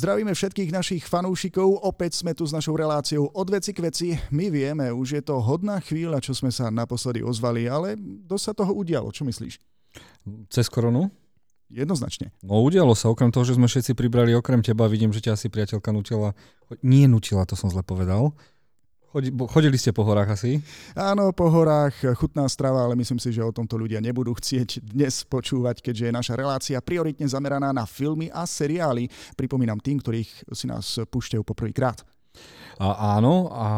Zdravíme všetkých našich fanúšikov, opäť sme tu s našou reláciou od veci k veci. My vieme, už je to hodná chvíľa, čo sme sa naposledy ozvali, ale dosť sa toho udialo. Čo myslíš? Cez koronu? Jednoznačne. No udialo sa, okrem toho, že sme všetci pribrali okrem teba, vidím, že ťa asi priateľka nutila, nie nutila, to som zle povedal, Chodili ste po horách asi? Áno, po horách, chutná strava, ale myslím si, že o tomto ľudia nebudú chcieť dnes počúvať, keďže je naša relácia prioritne zameraná na filmy a seriály. Pripomínam tým, ktorých si nás púšťajú poprvýkrát. A áno, a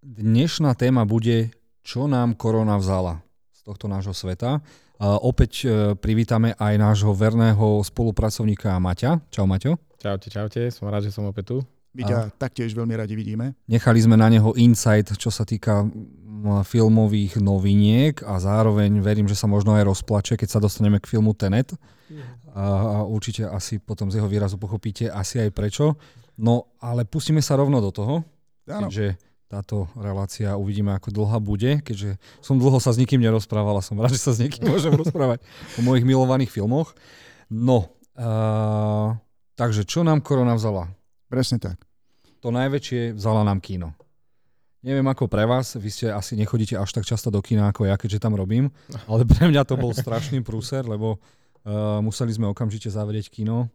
dnešná téma bude, čo nám korona vzala z tohto nášho sveta. A opäť e, privítame aj nášho verného spolupracovníka Maťa. Čau Maťo. Čaute, čaute, som rád, že som opäť tu. My ťa a... taktiež veľmi radi vidíme. Nechali sme na neho insight, čo sa týka filmových noviniek a zároveň verím, že sa možno aj rozplače, keď sa dostaneme k filmu Tenet. A, a určite asi potom z jeho výrazu pochopíte asi aj prečo. No ale pustíme sa rovno do toho, ano. keďže táto relácia uvidíme, ako dlhá bude, keďže som dlho sa s nikým nerozprával a som rád, že sa s niekým môžem rozprávať o mojich milovaných filmoch. No, uh, takže čo nám korona vzala? Presne tak. To najväčšie vzala nám kino. Neviem ako pre vás, vy ste asi nechodíte až tak často do kina ako ja, keďže tam robím, ale pre mňa to bol strašný prúser, lebo uh, museli sme okamžite zavrieť kino,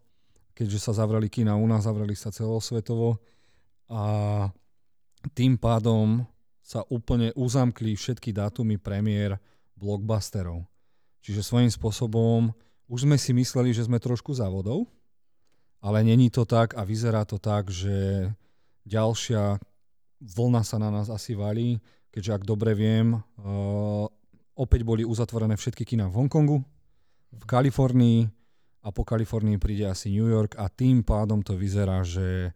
keďže sa zavreli kina u nás, zavreli sa celosvetovo a tým pádom sa úplne uzamkli všetky dátumy premiér blockbusterov. Čiže svojím spôsobom už sme si mysleli, že sme trošku závodov, ale není to tak a vyzerá to tak, že ďalšia vlna sa na nás asi valí, keďže ak dobre viem, uh, opäť boli uzatvorené všetky kina v Hongkongu, v Kalifornii a po Kalifornii príde asi New York a tým pádom to vyzerá, že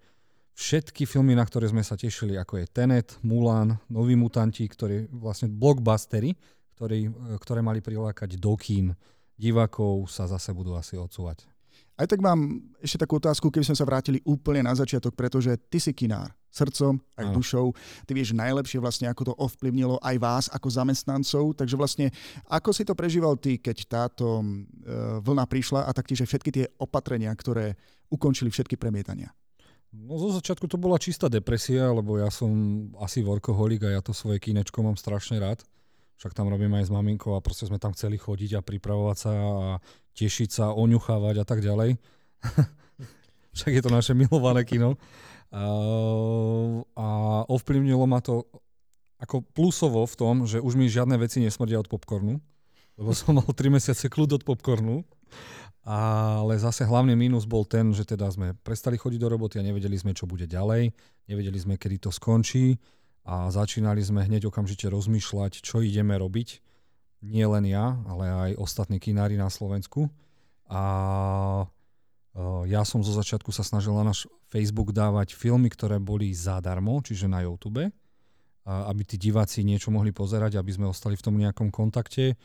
všetky filmy, na ktoré sme sa tešili, ako je Tenet, Mulan, Noví mutanti, ktorí vlastne blockbustery, ktorí, ktoré mali prilákať do kín divákov, sa zase budú asi odsúvať. Aj tak mám ešte takú otázku, keby sme sa vrátili úplne na začiatok, pretože ty si kinár srdcom, aj no. dušou. Ty vieš najlepšie vlastne, ako to ovplyvnilo aj vás ako zamestnancov. Takže vlastne, ako si to prežíval ty, keď táto uh, vlna prišla a taktiež všetky tie opatrenia, ktoré ukončili všetky premietania? No zo začiatku to bola čistá depresia, lebo ja som asi workoholik a ja to svoje kinečko mám strašne rád. Však tam robím aj s maminkou a proste sme tam chceli chodiť a pripravovať sa a tešiť sa, oňuchávať a tak ďalej. Však je to naše milované kino. A, a ovplyvnilo ma to ako plusovo v tom, že už mi žiadne veci nesmrdia od popcornu, lebo som mal 3 mesiace kľud od popcornu. Ale zase hlavný mínus bol ten, že teda sme prestali chodiť do roboty a nevedeli sme, čo bude ďalej. Nevedeli sme, kedy to skončí a začínali sme hneď okamžite rozmýšľať, čo ideme robiť. Nie len ja, ale aj ostatní kinári na Slovensku. A ja som zo začiatku sa snažil na náš Facebook dávať filmy, ktoré boli zadarmo, čiže na YouTube, aby tí diváci niečo mohli pozerať, aby sme ostali v tom nejakom kontakte.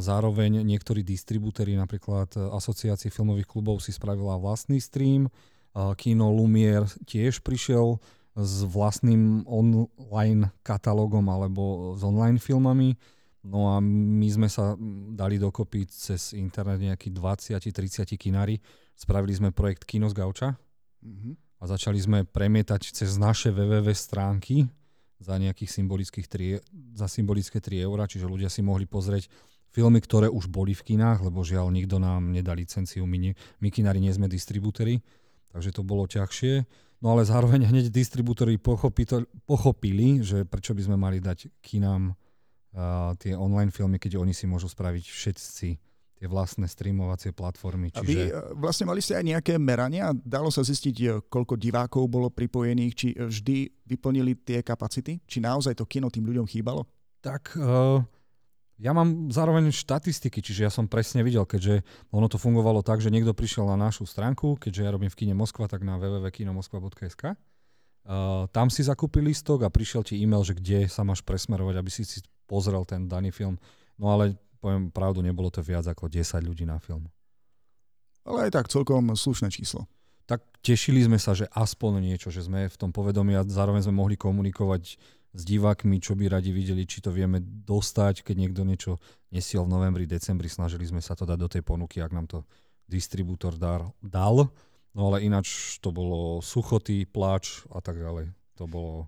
Zároveň niektorí distribútory, napríklad Asociácie filmových klubov si spravila vlastný stream, Kino Lumier tiež prišiel s vlastným online katalógom alebo s online filmami. No a my sme sa dali dokopy cez internet nejakí 20-30 kinári. Spravili sme projekt Kino z Gauča mm-hmm. a začali sme premietať cez naše www stránky za nejakých symbolických 3, za symbolické 3 eurá, čiže ľudia si mohli pozrieť filmy, ktoré už boli v kinách, lebo žiaľ nikto nám nedá licenciu, my, nie, my kinári nie sme distribútory, takže to bolo ťažšie. No ale zároveň hneď distribútory pochopili, že prečo by sme mali dať kinám uh, tie online filmy, keď oni si môžu spraviť všetci tie vlastné streamovacie platformy. Čiže... A vy e, vlastne mali ste aj nejaké merania? Dalo sa zistiť, e, koľko divákov bolo pripojených? Či vždy vyplnili tie kapacity? Či naozaj to kino tým ľuďom chýbalo? Tak uh, ja mám zároveň štatistiky, čiže ja som presne videl, keďže ono to fungovalo tak, že niekto prišiel na našu stránku, keďže ja robím v kine Moskva, tak na www.kinomoskva.sk. Uh, tam si zakúpil listok a prišiel ti e-mail, že kde sa máš presmerovať, aby si si pozrel ten daný film. No ale poviem pravdu, nebolo to viac ako 10 ľudí na film. Ale aj tak celkom slušné číslo. Tak tešili sme sa, že aspoň niečo, že sme v tom povedomí a zároveň sme mohli komunikovať s divákmi, čo by radi videli, či to vieme dostať, keď niekto niečo nesiel v novembri, decembri, snažili sme sa to dať do tej ponuky, ak nám to distribútor dal. No ale ináč to bolo suchoty, pláč a tak ďalej. To bolo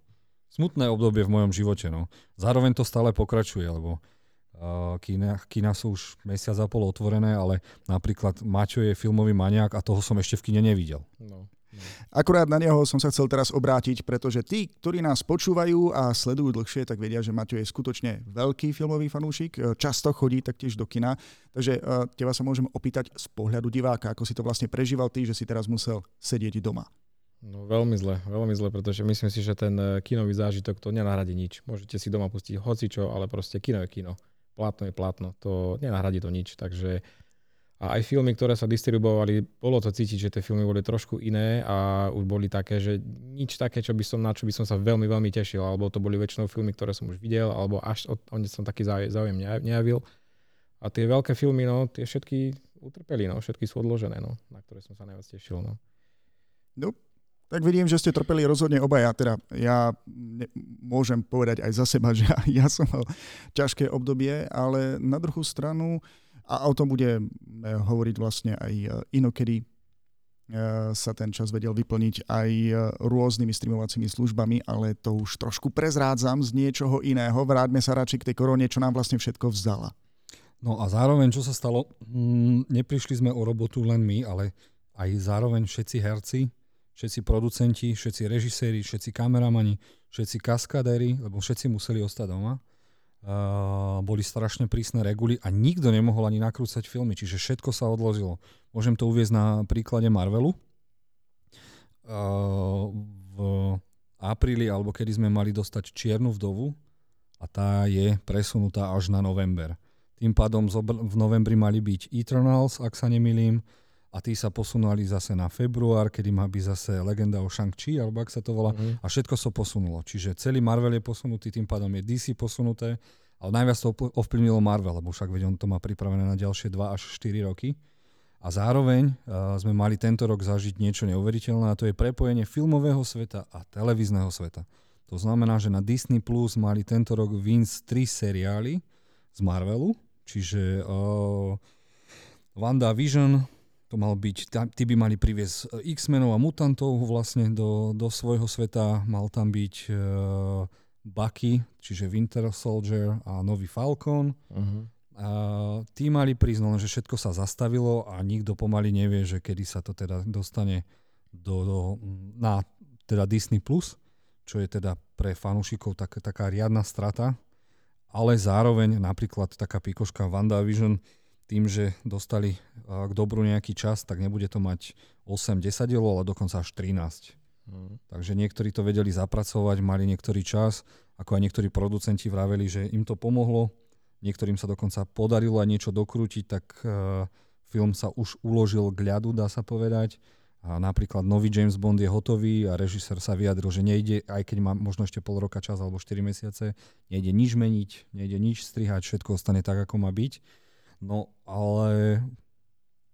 smutné obdobie v mojom živote. No. Zároveň to stále pokračuje, lebo uh, kina, kina sú už mesiac a pol otvorené, ale napríklad Maťo je filmový maniak a toho som ešte v kine nevidel. No. Akurát na neho som sa chcel teraz obrátiť, pretože tí, ktorí nás počúvajú a sledujú dlhšie, tak vedia, že Maťo je skutočne veľký filmový fanúšik, e, často chodí taktiež do kina, takže e, teba sa môžem opýtať z pohľadu diváka, ako si to vlastne prežíval ty, že si teraz musel sedieť doma. No veľmi zle, veľmi zle, pretože myslím si, že ten e, kinový zážitok to nenahradí nič. Môžete si doma pustiť hocičo, ale proste kino je kino. Plátno je plátno, to nenahradí to nič, takže a aj filmy, ktoré sa distribuovali, bolo to cítiť, že tie filmy boli trošku iné a už boli také, že nič také, čo by som, na čo by som sa veľmi, veľmi tešil. Alebo to boli väčšinou filmy, ktoré som už videl, alebo až o, o som taký záujem nejavil. A tie veľké filmy, no, tie všetky utrpeli, no, všetky sú odložené, no, na ktoré som sa najviac tešil. No. no tak vidím, že ste trpeli rozhodne obaja. Teda ja ne, môžem povedať aj za seba, že ja, som mal ťažké obdobie, ale na druhú stranu a o tom bude hovoriť vlastne aj e, inokedy e, sa ten čas vedel vyplniť aj rôznymi streamovacími službami, ale to už trošku prezrádzam z niečoho iného. Vráťme sa radšej k tej korone, čo nám vlastne všetko vzdala. No a zároveň, čo sa stalo, mm, neprišli sme o robotu len my, ale aj zároveň všetci herci, všetci producenti, všetci režiséri, všetci kameramani, všetci kaskadéri, lebo všetci museli ostať doma Uh, boli strašne prísne reguly a nikto nemohol ani nakrúcať filmy, čiže všetko sa odložilo. Môžem to uvieť na príklade Marvelu. Uh, v apríli, alebo kedy sme mali dostať Čiernu vdovu a tá je presunutá až na november. Tým pádom v novembri mali byť Eternals, ak sa nemýlim, a tí sa posunuli zase na február, kedy má byť zase Legenda o Shang-Chi, alebo ak sa to volá, mm-hmm. a všetko sa so posunulo. Čiže celý Marvel je posunutý, tým pádom je DC posunuté, ale najviac to ovplyvnilo Marvel, lebo však veď on to má pripravené na ďalšie 2 až 4 roky. A zároveň uh, sme mali tento rok zažiť niečo neuveriteľné a to je prepojenie filmového sveta a televízneho sveta. To znamená, že na Disney Plus mali tento rok Vince 3 seriály z Marvelu, čiže uh, WandaVision, to mal byť, tí by mali priviesť e, X-menov a mutantov vlastne do, do svojho sveta, mal tam byť uh, Bucky, čiže Winter Soldier a nový Falcon. Uh-huh. A tí mali prísť, no, že všetko sa zastavilo a nikto pomaly nevie, že kedy sa to teda dostane do, do, na teda Disney+, Plus, čo je teda pre fanúšikov tak, taká riadna strata, ale zároveň napríklad taká pikoška WandaVision, tým, že dostali k dobru nejaký čas, tak nebude to mať 8-10 dielov, ale dokonca až 13. Mm. Takže niektorí to vedeli zapracovať, mali niektorý čas, ako aj niektorí producenti vraveli, že im to pomohlo, niektorým sa dokonca podarilo aj niečo dokrútiť, tak uh, film sa už uložil k ľadu, dá sa povedať. A napríklad nový James Bond je hotový a režisér sa vyjadril, že nejde, aj keď má možno ešte pol roka čas alebo 4 mesiace, nejde nič meniť, nejde nič strihať, všetko ostane tak, ako má byť. No ale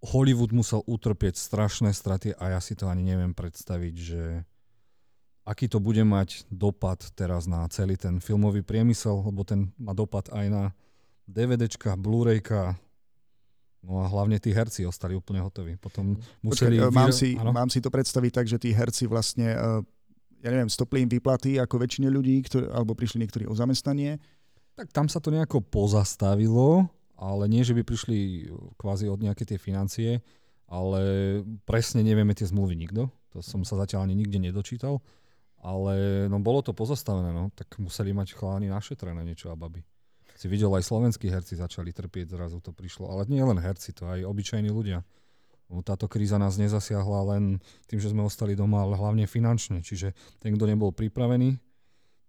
Hollywood musel utrpieť strašné straty a ja si to ani neviem predstaviť, že aký to bude mať dopad teraz na celý ten filmový priemysel, lebo ten má dopad aj na DVDčka, Blu-rayka, no a hlavne tí herci ostali úplne hotoví. Potom museli... Počkej, mám, si, mám si to predstaviť tak, že tí herci vlastne, eh, ja neviem, stopli im výplaty ako väčšine ľudí, ktoré, alebo prišli niektorí o zamestnanie. Tak tam sa to nejako pozastavilo, ale nie, že by prišli kvázi od nejaké tie financie, ale presne nevieme tie zmluvy nikto. To som sa zatiaľ ani nikde nedočítal. Ale no bolo to pozastavené, no, tak museli mať chláni našetrené niečo a baby. Si videl, aj slovenskí herci začali trpieť, zrazu to prišlo. Ale nie len herci, to aj obyčajní ľudia. No, táto kríza nás nezasiahla len tým, že sme ostali doma, ale hlavne finančne. Čiže ten, kto nebol pripravený,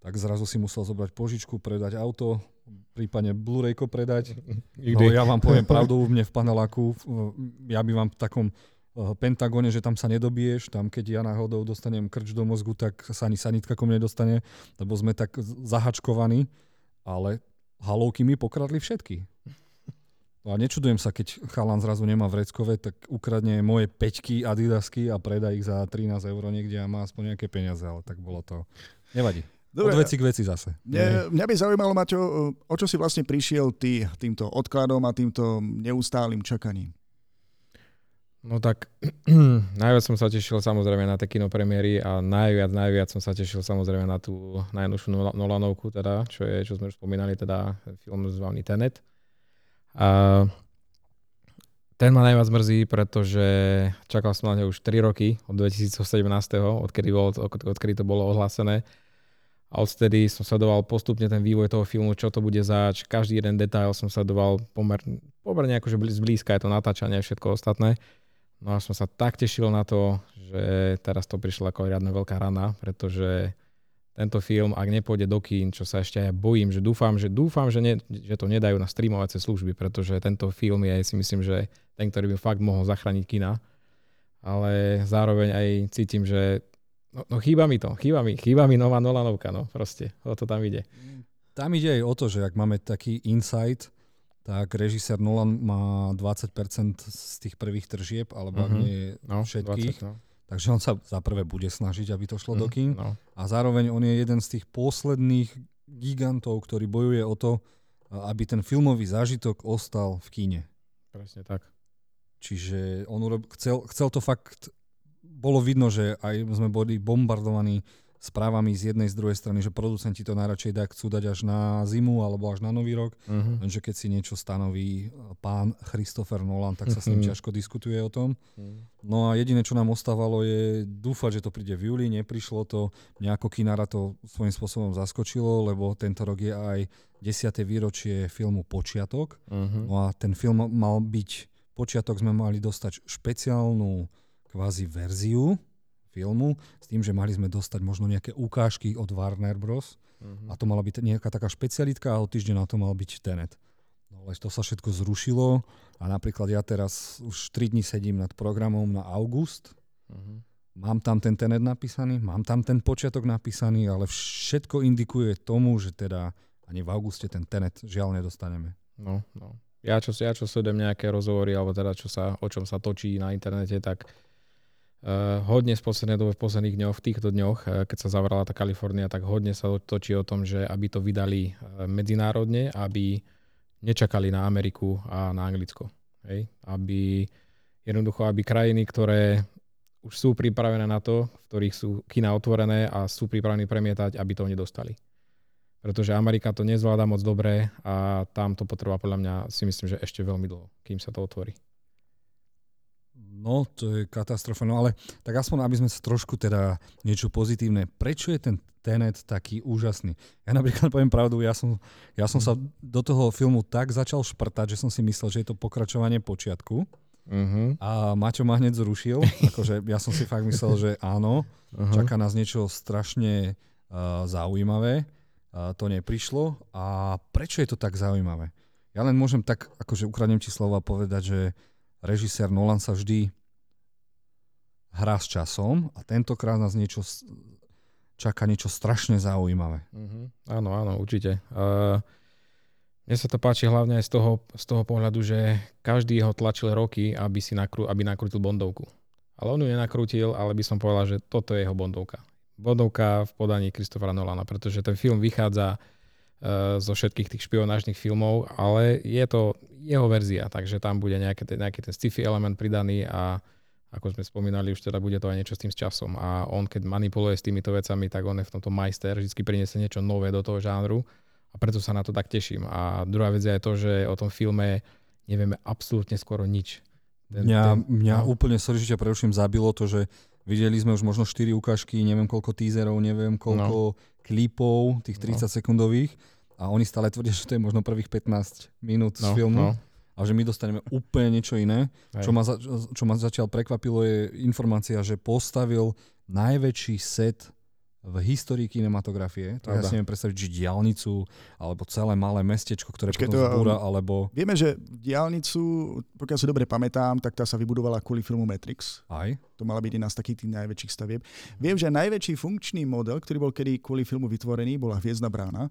tak zrazu si musel zobrať požičku, predať auto, prípadne Blu-rayko predať. No ja vám poviem pravdu, mne v paneláku, ja by vám v takom eh, Pentagone, že tam sa nedobiješ, tam keď ja náhodou dostanem krč do mozgu, tak sa ani sanitka ko mne nedostane, lebo sme tak zahačkovaní, ale halovky mi pokradli všetky. No a nečudujem sa, keď chalan zrazu nemá vreckové, tak ukradne moje peťky Adidasky a predá ich za 13 eur niekde a má aspoň nejaké peniaze, ale tak bolo to. Nevadí. Dobre, Od veci k veci zase. Mne, mňa by zaujímalo, Maťo, o čo si vlastne prišiel ty týmto odkladom a týmto neustálým čakaním? No tak najviac som sa tešil samozrejme na tie kinopremiéry a najviac, najviac som sa tešil samozrejme na tú najnovšiu Nolanovku, teda, čo je, čo sme už spomínali, teda film zvaný Tenet. A ten ma najviac mrzí, pretože čakal som na neho už 3 roky, od 2017, odkedy, bol, od, odkedy to bolo ohlásené. A odtedy som sledoval postupne ten vývoj toho filmu, čo to bude zač. Každý jeden detail som sledoval pomerne, pomerne akože zblízka je to natáčanie a všetko ostatné. No a som sa tak tešil na to, že teraz to prišla ako riadna veľká rana, pretože tento film, ak nepôjde do kín, čo sa ešte aj bojím, že dúfam, že dúfam, že, ne, že to nedajú na streamovacie služby, pretože tento film je, si myslím, že ten, ktorý by fakt mohol zachrániť kina. Ale zároveň aj cítim, že no, no chýba mi to, chýba mi, chýba mi nová Nolanovka, no proste, o to tam ide. Tam ide aj o to, že ak máme taký insight, tak režisér Nolan má 20% z tých prvých tržieb, alebo uh-huh. nie no, všetkých. 20, no. Takže on sa za prvé bude snažiť, aby to šlo mm, do kín. No. A zároveň on je jeden z tých posledných gigantov, ktorý bojuje o to, aby ten filmový zážitok ostal v kíne. Presne tak. Čiže on urob, chcel, chcel to fakt, bolo vidno, že aj sme boli bombardovaní správami z jednej, z druhej strany, že producenti to najradšej dá, chcú dať až na zimu alebo až na nový rok, uh-huh. lenže keď si niečo stanoví pán Christopher Nolan, tak sa s ním mhm. ťažko diskutuje o tom. Uh-huh. No a jediné, čo nám ostávalo je dúfať, že to príde v júli, neprišlo to, nejako kinára to svojím spôsobom zaskočilo, lebo tento rok je aj 10. výročie filmu Počiatok. Uh-huh. No a ten film mal byť, Počiatok sme mali dostať špeciálnu kvázi verziu, filmu, s tým, že mali sme dostať možno nejaké ukážky od Warner Bros. Uh-huh. A to mala byť nejaká taká špecialitka a o týždeň na to mal byť Tenet. No ale to sa všetko zrušilo a napríklad ja teraz už 3 dní sedím nad programom na august. Uh-huh. Mám tam ten Tenet napísaný, mám tam ten počiatok napísaný, ale všetko indikuje tomu, že teda ani v auguste ten Tenet žiaľ nedostaneme. No, no. Ja čo, ja čo sledujem nejaké rozhovory, alebo teda čo sa, o čom sa točí na internete, tak hodne z poslednej doby, v posledných dňoch, v týchto dňoch, uh, keď sa zavrala tá Kalifornia, tak hodne sa točí o tom, že aby to vydali uh, medzinárodne, aby nečakali na Ameriku a na Anglicko. Hej? Aby jednoducho, aby krajiny, ktoré už sú pripravené na to, v ktorých sú kina otvorené a sú pripravení premietať, aby to nedostali. Pretože Amerika to nezvláda moc dobre a tam to potrvá podľa mňa si myslím, že ešte veľmi dlho, kým sa to otvorí. No, to je katastrofa. No ale tak aspoň, aby sme sa trošku teda niečo pozitívne. Prečo je ten Tenet taký úžasný? Ja napríklad poviem pravdu, ja som, ja som sa do toho filmu tak začal šprtať, že som si myslel, že je to pokračovanie počiatku. Uh-huh. A Maťo ma hneď zrušil. akože ja som si fakt myslel, že áno, uh-huh. čaká nás niečo strašne uh, zaujímavé. Uh, to neprišlo. A prečo je to tak zaujímavé? Ja len môžem tak, akože ukradnem ti slova povedať, že režisér Nolan sa vždy hrá s časom a tentokrát nás niečo čaká niečo strašne zaujímavé. Uh-huh. Áno, áno, určite. Uh, mne sa to páči hlavne aj z toho, z toho pohľadu, že každý ho tlačil roky, aby, si nakrú, aby nakrútil Bondovku. Ale on ju nenakrútil, ale by som povedal, že toto je jeho Bondovka. Bondovka v podaní Kristofera Nolana, pretože ten film vychádza uh, zo všetkých tých špionážnych filmov, ale je to jeho verzia, takže tam bude nejaký, nejaký ten sci-fi element pridaný a ako sme spomínali, už teda bude to aj niečo s tým s časom. A on, keď manipuluje s týmito vecami, tak on je v tomto majster, vždy priniesie niečo nové do toho žánru a preto sa na to tak teším. A druhá vec je aj to, že o tom filme nevieme absolútne skoro nič. Ten, mňa, ten, mňa no. úplne, ťa preruším, zabilo to, že videli sme už možno 4 ukážky, neviem koľko teaserov, neviem koľko no. klipov, tých 30 no. sekundových a oni stále tvrdia, že to je možno prvých 15 minút no, z filmu. No a že my dostaneme úplne niečo iné. Čo ma, za, čo ma zatiaľ prekvapilo je informácia, že postavil najväčší set v histórii kinematografie. To ja si neviem predstaviť, či diálnicu, alebo celé malé mestečko, ktoré Počkej, potom zbúra, um, alebo... Vieme, že diálnicu, pokiaľ si dobre pamätám, tak tá sa vybudovala kvôli filmu Matrix. Aj. To mala byť jedna z takých tých najväčších stavieb. Viem, že najväčší funkčný model, ktorý bol kedy kvôli filmu vytvorený, bola Hviezdna brána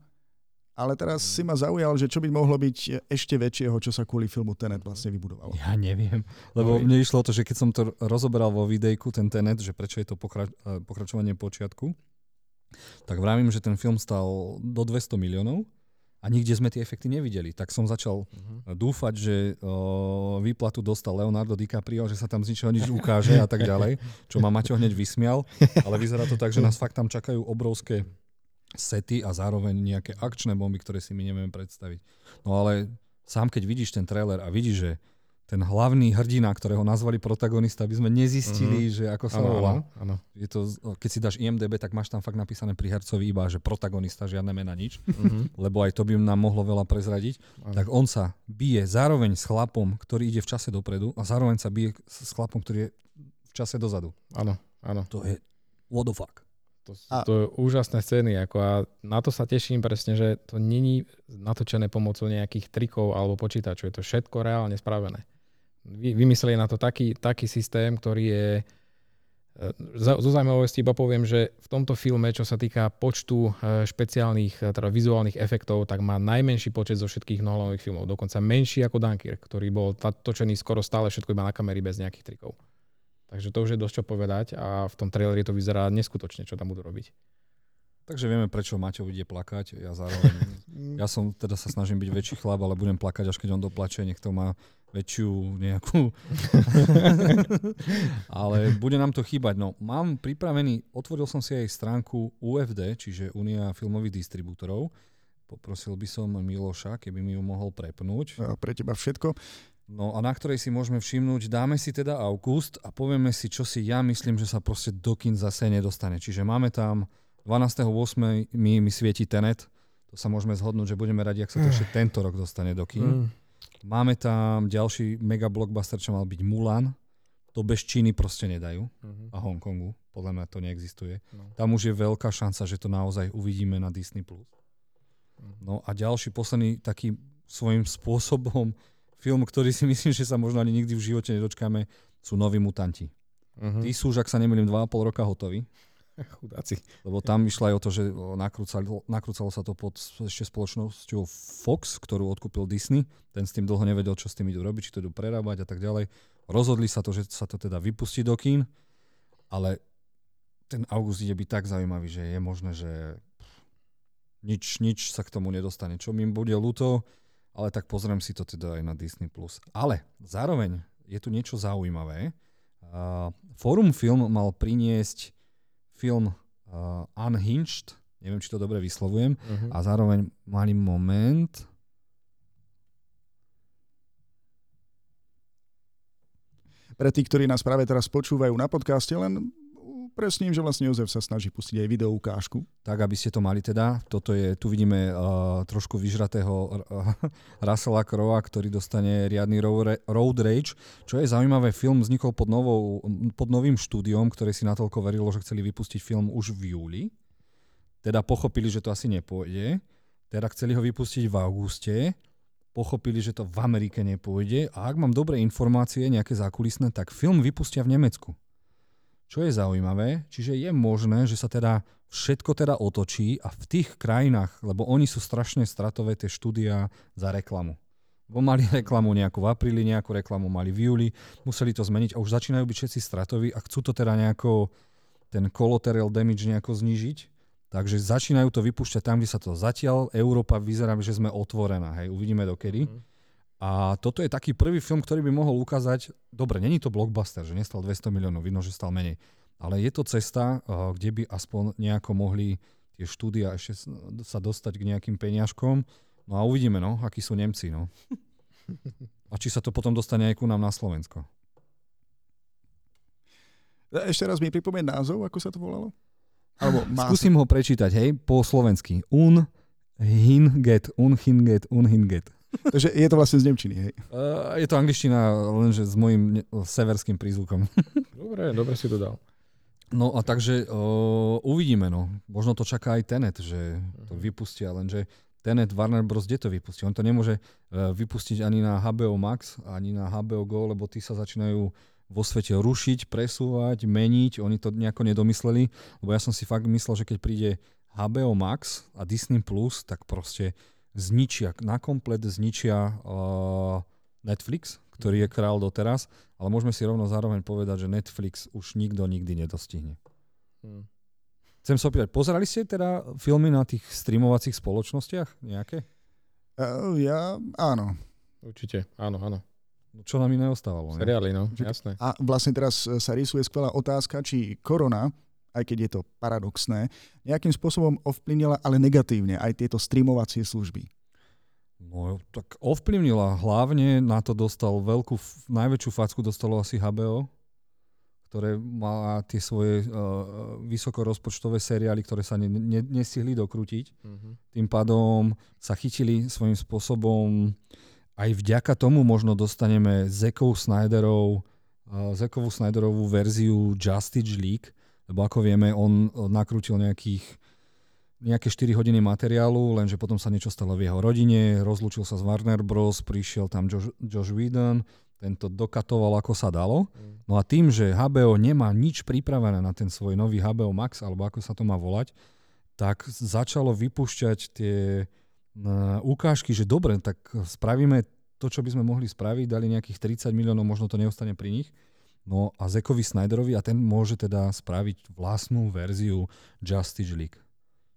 ale teraz si ma zaujal, že čo by mohlo byť ešte väčšieho, čo sa kvôli filmu Tenet vlastne vybudovalo. Ja neviem, lebo mne išlo to, že keď som to rozoberal vo videjku, ten Tenet, že prečo je to pokra- e, pokračovanie počiatku, tak vravím, že ten film stal do 200 miliónov a a nikde sme tie efekty nevideli. Tak som začal uh-huh. dúfať, že o, výplatu dostal Leonardo DiCaprio, že sa tam z ničoho nič ukáže a tak ďalej, čo ma Maťo hneď vysmial, ale vyzerá to tak, že nás fakt tam čakajú obrovské sety a zároveň nejaké akčné bomby, ktoré si my nevieme predstaviť. No ale sám keď vidíš ten trailer a vidíš, že ten hlavný hrdina, ktorého nazvali protagonista, aby sme nezistili, mm-hmm. že ako sa volá. Je to, keď si dáš IMDB, tak máš tam fakt napísané pri hercovi iba, že protagonista, žiadne mena, nič. Mm-hmm. Lebo aj to by nám mohlo veľa prezradiť. Ano. Tak on sa bije zároveň s chlapom, ktorý ide v čase dopredu a zároveň sa bije s chlapom, ktorý je v čase dozadu. Áno, áno. To je what the fuck. To, a... to je úžasné scény ako a na to sa teším presne, že to není natočené pomocou nejakých trikov alebo počítačov. Je to všetko reálne spravené vymysleli na to taký, taký systém, ktorý je e, zo zaujímavosti iba poviem, že v tomto filme, čo sa týka počtu e, špeciálnych, e, teda vizuálnych efektov, tak má najmenší počet zo všetkých Nolanových filmov. Dokonca menší ako Dunkirk, ktorý bol točený skoro stále všetko iba na kamery bez nejakých trikov. Takže to už je dosť čo povedať a v tom traileri to vyzerá neskutočne, čo tam budú robiť. Takže vieme, prečo Maťo bude plakať. Ja zároveň, ja som teda sa snažím byť väčší chlap, ale budem plakať, až keď on doplače. Nech to má väčšiu nejakú... Ale bude nám to chýbať. No, mám pripravený, otvoril som si aj stránku UFD, čiže Unia filmových distribútorov. Poprosil by som Miloša, keby mi ju mohol prepnúť. A pre teba všetko. No a na ktorej si môžeme všimnúť, dáme si teda august a povieme si, čo si ja myslím, že sa proste do kin zase nedostane. Čiže máme tam 12.8. mi, mi svieti Tenet, to sa môžeme zhodnúť, že budeme radi, ak sa to ešte tento rok dostane do kin. Mm. Máme tam ďalší mega blockbuster, čo mal byť Mulan. To bez Číny proste nedajú uh-huh. a Hongkongu. Podľa mňa to neexistuje. No. Tam už je veľká šanca, že to naozaj uvidíme na Disney+. Uh-huh. No a ďalší, posledný taký svojím spôsobom film, ktorý si myslím, že sa možno ani nikdy v živote nedočkáme, sú Noví mutanti. Uh-huh. Tí sú už, ak sa nemýlim, 2,5 roka hotoví. Chudáci. Lebo tam išlo aj o to, že nakrúcalo, nakrúcalo sa to pod ešte spoločnosťou Fox, ktorú odkúpil Disney. Ten s tým dlho nevedel, čo s tým idú robiť, či to idú prerábať a tak ďalej. Rozhodli sa to, že sa to teda vypustí do kín, ale ten august ide byť tak zaujímavý, že je možné, že nič, nič sa k tomu nedostane. Čo mi bude ľúto, ale tak pozriem si to teda aj na Disney+. Ale zároveň je tu niečo zaujímavé. Uh, Forum Film mal priniesť film uh, Unhinged, neviem, či to dobre vyslovujem, uh-huh. a zároveň malý moment. Pre tých, ktorí nás práve teraz počúvajú na podcaste, len presním, že vlastne Jozef sa snaží pustiť aj video ukážku. Tak, aby ste to mali teda. Toto je, tu vidíme uh, trošku vyžratého uh, Russella Crowe, ktorý dostane riadny road rage. Čo je zaujímavé, film vznikol pod, novou, pod novým štúdiom, ktoré si natoľko verilo, že chceli vypustiť film už v júli. Teda pochopili, že to asi nepôjde. Teda chceli ho vypustiť v auguste. Pochopili, že to v Amerike nepôjde. A ak mám dobré informácie, nejaké zákulisné, tak film vypustia v Nemecku. Čo je zaujímavé, čiže je možné, že sa teda všetko teda otočí a v tých krajinách, lebo oni sú strašne stratové tie štúdia za reklamu. Bo mali reklamu nejakú v apríli, nejakú reklamu mali v júli, museli to zmeniť a už začínajú byť všetci stratoví a chcú to teda nejako, ten collateral damage nejako znížiť. Takže začínajú to vypúšťať tam, kde sa to zatiaľ, Európa vyzerá, že sme otvorená, hej, uvidíme dokedy. Mm. A toto je taký prvý film, ktorý by mohol ukázať, dobre, není to blockbuster, že nestal 200 miliónov, vidno, že stal menej, ale je to cesta, eh, kde by aspoň nejako mohli tie štúdia ešte sa dostať k nejakým peniažkom. No a uvidíme, no, akí sú Nemci, no. A či sa to potom dostane aj ku nám na Slovensko. Ešte raz mi pripomeň názov, ako sa to volalo? Alebo Skúsim ho prečítať, hej, po slovensky. Un Hinget, Unhinget, Unhinget. Takže je to vlastne z Nemčiny, hej? Uh, je to angličtina, lenže s mojim severským prízvukom. dobre, dobre si to dal. No a takže uh, uvidíme, no. Možno to čaká aj Tenet, že to mhm. vypustia, lenže Tenet Warner Bros. kde to vypustí? On to nemôže uh, vypustiť ani na HBO Max, ani na HBO Go, lebo tí sa začínajú vo svete rušiť, presúvať, meniť. Oni to nejako nedomysleli, lebo ja som si fakt myslel, že keď príde HBO Max a Disney+, Plus, tak proste zničia, nakomplet zničia uh, Netflix, ktorý je král doteraz, ale môžeme si rovno zároveň povedať, že Netflix už nikto nikdy nedostihne. Hmm. Chcem sa opýtať, pozerali ste teda filmy na tých streamovacích spoločnostiach nejaké? Uh, ja, áno. Určite, áno, áno. No, Čo nám iné ostávalo? Seriály, no, jasné. A vlastne teraz sa rysuje skvelá otázka, či korona, aj keď je to paradoxné, nejakým spôsobom ovplyvnila, ale negatívne aj tieto streamovacie služby. No, tak ovplyvnila. Hlavne na to dostal veľkú, najväčšiu facku dostalo asi HBO, ktoré má tie svoje uh, vysokorozpočtové seriály, ktoré sa ne, ne, nestihli dokrútiť. Uh-huh. Tým pádom sa chytili svojím spôsobom aj vďaka tomu možno dostaneme Zekov Snyderov, uh, Zekovú Snyderovú verziu Justice League, lebo ako vieme, on nakrútil nejakých nejaké 4 hodiny materiálu, lenže potom sa niečo stalo v jeho rodine, rozlúčil sa s Warner Bros., prišiel tam Josh, Josh Whedon, tento dokatoval ako sa dalo. No a tým, že HBO nemá nič pripravené na ten svoj nový HBO Max, alebo ako sa to má volať, tak začalo vypúšťať tie ukážky, že dobre, tak spravíme to, čo by sme mohli spraviť, dali nejakých 30 miliónov, možno to neostane pri nich. No a Zekovi Snyderovi a ten môže teda spraviť vlastnú verziu Justice League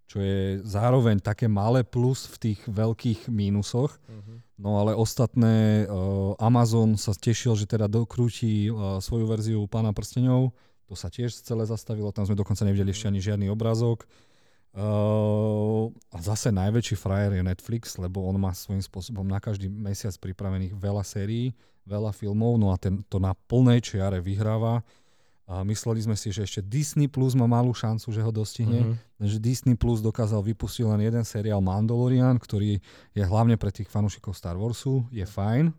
čo je zároveň také malé plus v tých veľkých mínusoch. Uh-huh. No ale ostatné, uh, Amazon sa tešil, že teda dokrúti uh, svoju verziu Pána prsteňov, to sa tiež celé zastavilo, tam sme dokonca nevideli ešte ani žiadny obrázok. Uh, a zase najväčší frajer je Netflix, lebo on má svojím spôsobom na každý mesiac pripravených veľa sérií, veľa filmov, no a ten to na plnej čiare vyhráva. A mysleli sme si, že ešte Disney Plus má malú šancu, že ho dostihne. Mm-hmm. Že Disney Plus dokázal vypustiť len jeden seriál Mandalorian, ktorý je hlavne pre tých fanúšikov Star Warsu, je fajn.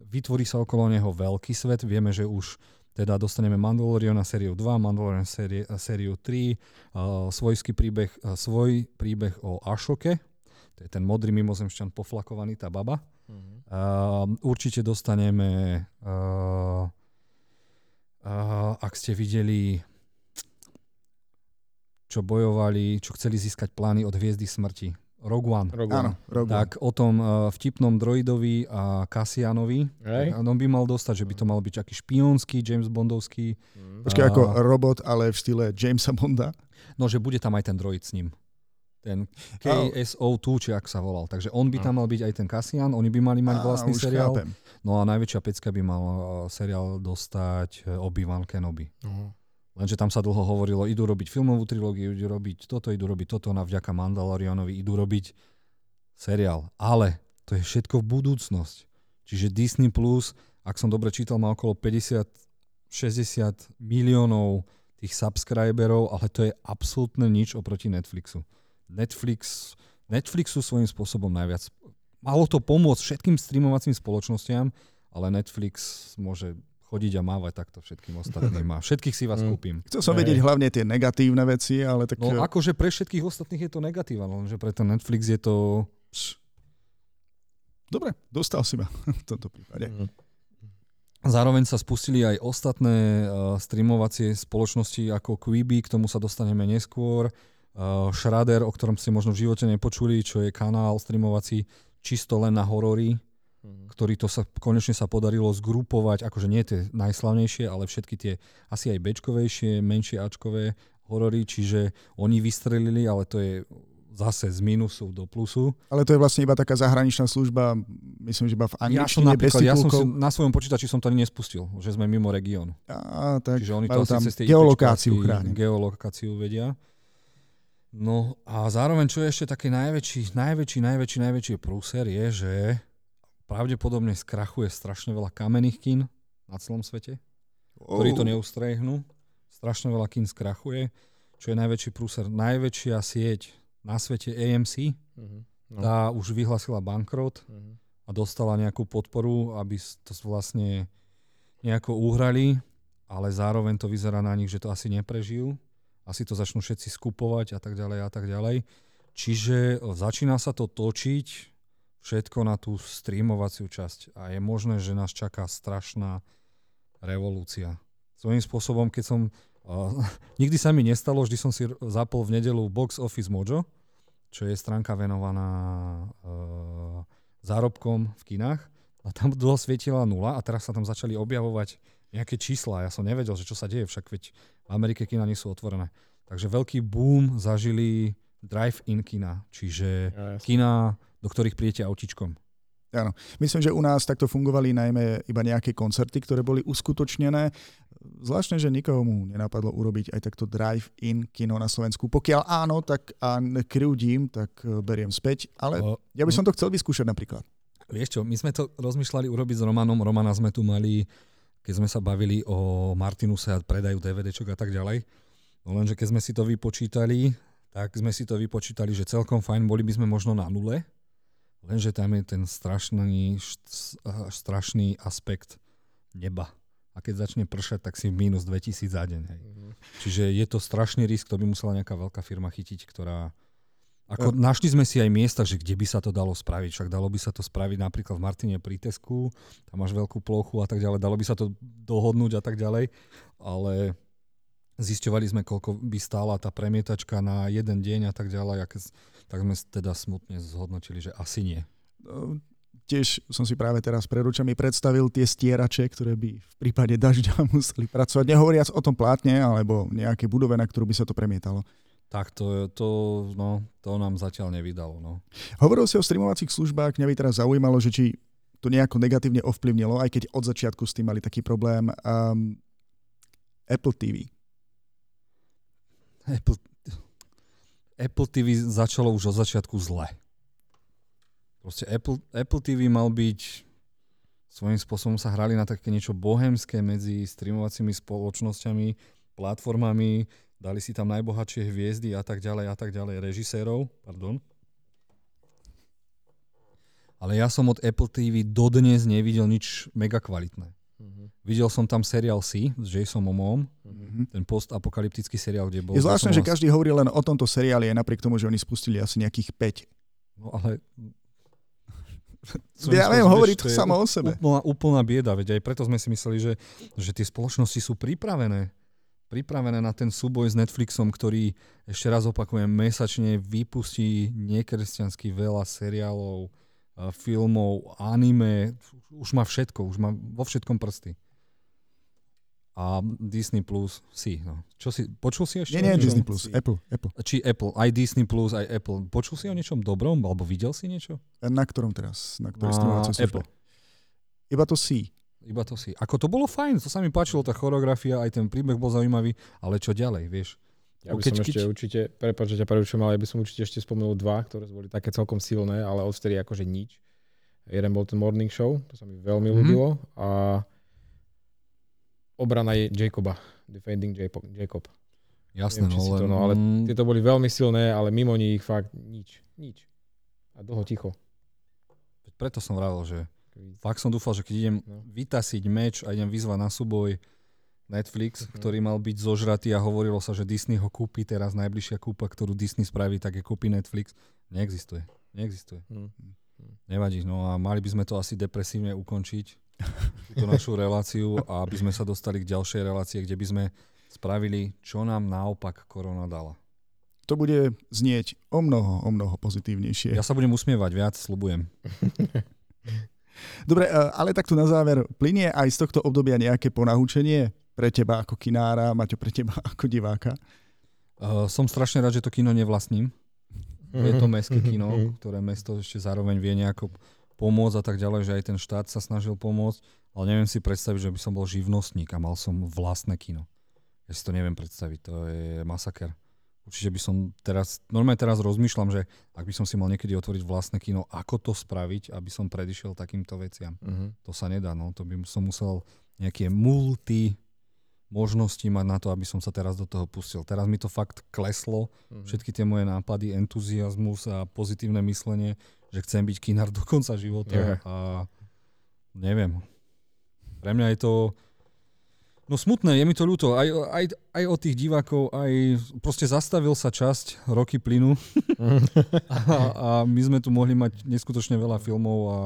Vytvorí sa okolo neho veľký svet. Vieme, že už teda dostaneme Mandalorian na sériu 2, Mandalorian série, sériu 3, uh, svojský príbeh, uh, svoj príbeh o Ashoke, to je ten modrý mimozemšťan poflakovaný, tá baba. Mm-hmm. Uh, určite dostaneme uh, Uh, ak ste videli, čo bojovali, čo chceli získať plány od Hviezdy smrti. Rogue One. Rogue One. Áno, Rogue tak o tom uh, vtipnom droidovi a Cassianovi. Hej. On by mal dostať, že by to mal byť taký špionský, James Bondovský. Mm. Počkaj, ako robot, ale v štýle Jamesa Bonda. No, že bude tam aj ten droid s ním. Ten KSO2, či ak sa volal. Takže on by tam mal byť aj ten Cassian, oni by mali mať Á, vlastný seriál. chápem. No a najväčšia pecka by mal uh, seriál dostať uh, Obi-Wan Kenobi. Uh-huh. Lenže tam sa dlho hovorilo, idú robiť filmovú trilógiu, idú robiť toto, idú robiť toto, na vďaka Mandalorianovi idú robiť seriál. Ale to je všetko v budúcnosť. Čiže Disney Plus, ak som dobre čítal, má okolo 50-60 miliónov tých subscriberov, ale to je absolútne nič oproti Netflixu. Netflix, Netflixu svojím spôsobom najviac. Malo to pomôcť všetkým streamovacím spoločnostiam, ale Netflix môže chodiť a mávať takto všetkým ostatným a všetkých si vás Mm. kúpim. Chcel som vedieť hlavne tie negatívne veci, ale tak... No akože pre všetkých ostatných je to negatíva, lenže pre ten Netflix je to... Dobre, dostal si ma v tomto prípade. Mhm. Zároveň sa spustili aj ostatné uh, streamovacie spoločnosti ako Quibi, k tomu sa dostaneme neskôr. Uh, Shredder, o ktorom ste možno v živote nepočuli, čo je kanál streamovací čisto len na horory, Mhm. ktorý to sa konečne sa podarilo zgrupovať, akože nie tie najslavnejšie, ale všetky tie asi aj bečkovejšie, menšie ačkové horory, čiže oni vystrelili, ale to je zase z minusu do plusu. Ale to je vlastne iba taká zahraničná služba, myslím, že iba v Ja angličtine, bez napríklad, ja som si, na svojom počítači som to ani nespustil, že sme mimo tak Čiže oni to tam asi cez tie geolokáciu chránia. Geolokáciu vedia. No a zároveň, čo je ešte taký najväčší, najväčší, najväčší, najväčší prúser je, že pravdepodobne skrachuje strašne veľa kamenných kín na celom svete, ktorí to Oh. neustrehnú. Strašne veľa kín skrachuje. Čo je najväčší prúser? Najväčšia sieť na svete AMC, Mhm. No. tá už vyhlasila bankrot Mhm. a dostala nejakú podporu, aby to vlastne nejako uhrali, ale zároveň to vyzerá na nich, že to asi neprežijú. Asi to začnú všetci skupovať a tak ďalej a tak ďalej. Čiže o, začína sa to točiť všetko na tú streamovaciu časť a je možné, že nás čaká strašná revolúcia. Svojím spôsobom, keď som... Uh, nikdy sa mi nestalo, vždy som si zapol v nedelu Box Office Mojo, čo je stránka venovaná uh, zárobkom v kinách a tam dlho svietila nula a teraz sa tam začali objavovať nejaké čísla. Ja som nevedel, že čo sa deje, však veď v Amerike kina nie sú otvorené. Takže veľký boom zažili drive-in kina, čiže Ja, jasne. kina do ktorých prijete autičkom. Áno. Myslím, že u nás takto fungovali najmä iba nejaké koncerty, ktoré boli uskutočnené. Zvláštne, že nikomu mu nenapadlo urobiť aj takto drive-in kino na Slovensku. Pokiaľ áno, tak a krivdím, tak e, beriem späť. Ale ja by som to chcel vyskúšať napríklad. Vieš čo, my sme to rozmýšľali urobiť s Romanom. Romana sme tu mali, keď sme sa bavili o Martinuse a predajú DVDčok a tak ďalej. No lenže keď sme si to vypočítali, tak sme si to vypočítali, že celkom fajn, boli by sme možno na nule, Lenže tam je ten strašný, strašný aspekt neba. A keď začne pršať, tak si v minus 2000 za deň. Hej. Mm-hmm. Čiže je to strašný risk, to by musela nejaká veľká firma chytiť, ktorá... Ako, ja. Našli sme si aj miesta, že kde by sa to dalo spraviť. Však dalo by sa to spraviť napríklad v Martine pri Tesku, tam máš veľkú plochu a tak ďalej. Dalo by sa to dohodnúť a tak ďalej. Ale zisťovali sme, koľko by stála tá premietačka na jeden deň a tak ďalej. A keď tak sme teda smutne zhodnotili, že asi nie. No, tiež som si práve teraz pred ručami predstavil tie stierače, ktoré by v prípade dažďa museli pracovať. Nehovoriac o tom plátne alebo nejaké budove, na ktorú by sa to premietalo. Tak to, to, no, to nám zatiaľ nevydalo. No. Hovoril si o streamovacích službách, mňa by teraz zaujímalo, že či to nejako negatívne ovplyvnilo, aj keď od začiatku s tým mali taký problém. Um, Apple TV. Apple, Apple TV začalo už od začiatku zle. Proste Apple, Apple TV mal byť svojím spôsobom sa hrali na také niečo bohemské medzi streamovacími spoločnosťami, platformami, dali si tam najbohatšie hviezdy a tak ďalej a tak ďalej, režisérov, pardon. Ale ja som od Apple TV dodnes nevidel nič mega kvalitné. Uh-huh. Videl som tam seriál C s Jason Momom, uh-huh. ten postapokalyptický seriál, kde bol... Je zvláštne, že každý hovorí len o tomto seriáli, aj napriek tomu, že oni spustili asi nejakých 5. No ale... ja neviem, hovorí to, to samo o sebe. Úplná, úplná bieda, veď aj preto sme si mysleli, že, že tie spoločnosti sú pripravené pripravené na ten súboj s Netflixom, ktorý, ešte raz opakujem, mesačne vypustí nekresťansky veľa seriálov, filmov, anime, už má všetko, už má vo všetkom prsty. A Disney Plus si. No. Čo si, počul si ešte? Nie, nie, Disney Plus, si. Apple, Apple. Či Apple, aj Disney Plus, aj Apple. Počul si o niečom dobrom, alebo videl si niečo? Na ktorom teraz? Na ktorej Apple. Iba to si. Iba to si. Ako to bolo fajn, to sa mi páčilo, tá choreografia, aj ten príbeh bol zaujímavý, ale čo ďalej, vieš? Ja by keď, som ešte keď... určite, prepáč, že ťa preručujem, ale ja by som určite ešte spomenul dva, ktoré boli také celkom silné, ale odvtedy akože nič. Jeden bol ten Morning Show, to sa mi veľmi mm-hmm. ľúbilo. A obrana je Jacoba, Defending Jacob. Jasné, Neviem, no, to, no, ale mm... tieto boli veľmi silné, ale mimo nich fakt nič. Nič. A dlho ticho. Preto som vravil, že fakt som dúfal, že keď idem no. vytasiť meč a idem vyzvať na súboj Netflix, uh-huh. ktorý mal byť zožratý a hovorilo sa, že Disney ho kúpi, teraz najbližšia kúpa, ktorú Disney spraví, tak je kúpi Netflix. Neexistuje. Neexistuje. Uh-huh. Nevadí, no a mali by sme to asi depresívne ukončiť, túto našu reláciu a aby sme sa dostali k ďalšej relácie, kde by sme spravili, čo nám naopak korona dala. To bude znieť o mnoho, o mnoho pozitívnejšie. Ja sa budem usmievať viac, slubujem. Dobre, e, ale takto na záver, plinie aj z tohto obdobia nejaké ponaučenie? pre teba ako kinára, Maťo pre teba ako diváka? Uh, som strašne rád, že to kino nevlastním. Je to mestské kino, ktoré mesto ešte zároveň vie nejako pomôcť a tak ďalej, že aj ten štát sa snažil pomôcť, ale neviem si predstaviť, že by som bol živnostník a mal som vlastné kino. Ja si to neviem predstaviť, to je masaker. Určite by som teraz, normálne teraz rozmýšľam, že ak by som si mal niekedy otvoriť vlastné kino, ako to spraviť, aby som predišiel takýmto veciam. Uh-huh. To sa nedá, no. To by som musel nejaké multi možnosti mať na to, aby som sa teraz do toho pustil. Teraz mi to fakt kleslo, mm-hmm. všetky tie moje nápady, entuziasmus a pozitívne myslenie, že chcem byť kinár do konca života yeah. a neviem. Pre mňa je to no smutné, je mi to ľúto. Aj, aj, aj od tých divákov, aj proste zastavil sa časť, roky plynu a, a my sme tu mohli mať neskutočne veľa filmov a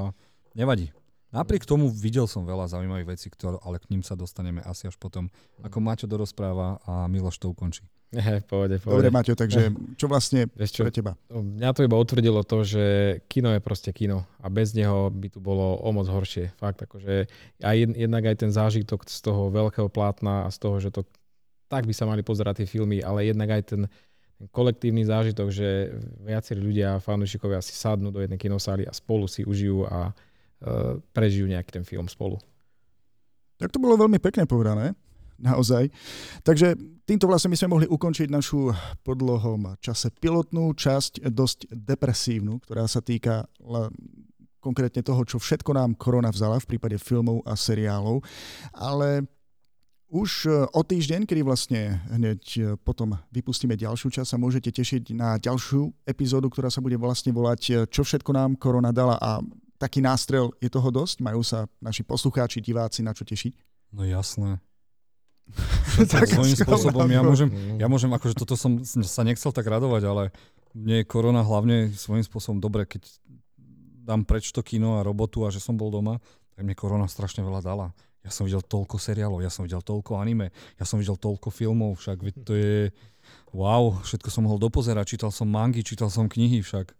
nevadí. Napriek tomu videl som veľa zaujímavých vecí, ktoré, ale k ním sa dostaneme asi až potom, ako Maťo dorozpráva a Miloš to ukončí. He, pohode, pohode. Dobre, Maťo, takže čo vlastne čo, pre teba? Mňa to iba utvrdilo to, že kino je proste kino a bez neho by tu bolo o moc horšie. Fakt, akože aj jednak aj ten zážitok z toho veľkého plátna a z toho, že to tak by sa mali pozerať tie filmy, ale jednak aj ten, kolektívny zážitok, že viacerí ľudia, fanúšikovia si sadnú do jednej kinosály a spolu si užijú a uh, prežijú nejaký ten film spolu. Tak to bolo veľmi pekne povedané, naozaj. Takže týmto vlastne my sme mohli ukončiť našu podlohom čase pilotnú časť, dosť depresívnu, ktorá sa týka konkrétne toho, čo všetko nám korona vzala v prípade filmov a seriálov. Ale už e, o týždeň, kedy vlastne hneď e, potom vypustíme ďalšiu časť, sa môžete tešiť na ďalšiu epizódu, ktorá sa bude vlastne volať e, Čo všetko nám korona dala a taký nástrel je toho dosť? Majú sa naši poslucháči, diváci na čo tešiť? No jasné. Tak svojím spôsobom ja môžem, ja môžem, akože toto som sa nechcel tak radovať, ale mne je korona hlavne svojím spôsobom dobre, keď dám preč to kino a robotu a že som bol doma, tak mne korona strašne veľa dala. Ja som videl toľko seriálov, ja som videl toľko anime, ja som videl toľko filmov, však to je wow, všetko som mohol dopozerať, čítal som mangy, čítal som knihy však.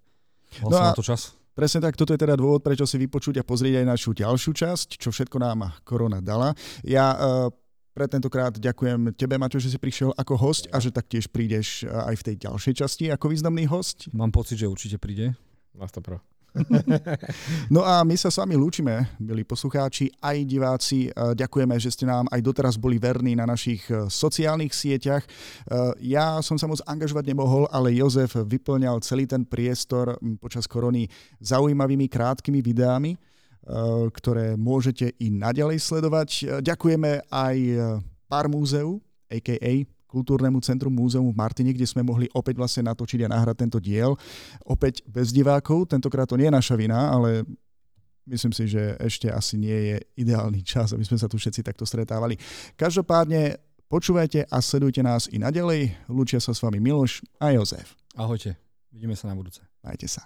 Mal no som na to čas. Presne tak, toto je teda dôvod, prečo si vypočuť a pozrieť aj našu ďalšiu časť, čo všetko nám korona dala. Ja uh, pre tentokrát ďakujem tebe, Maťo, že si prišiel ako host a že taktiež prídeš aj v tej ďalšej časti ako významný host. Mám pocit, že určite príde. To pro. no a my sa s vami lúčime, milí poslucháči, aj diváci. E, ďakujeme, že ste nám aj doteraz boli verní na našich e, sociálnych sieťach. Ja som sa moc angažovať nemohol, ale Jozef vyplňal celý ten priestor počas korony zaujímavými krátkými videami, ktoré môžete i naďalej sledovať. Ďakujeme aj pár múzeu, a.k.a kultúrnemu centrum Múzeum v Martine, kde sme mohli opäť vlastne natočiť a nahrať tento diel. Opäť bez divákov, tentokrát to nie je naša vina, ale myslím si, že ešte asi nie je ideálny čas, aby sme sa tu všetci takto stretávali. Každopádne počúvajte a sledujte nás i naďalej. Lúčia sa s vami Miloš a Jozef. Ahojte, vidíme sa na budúce. Majte sa.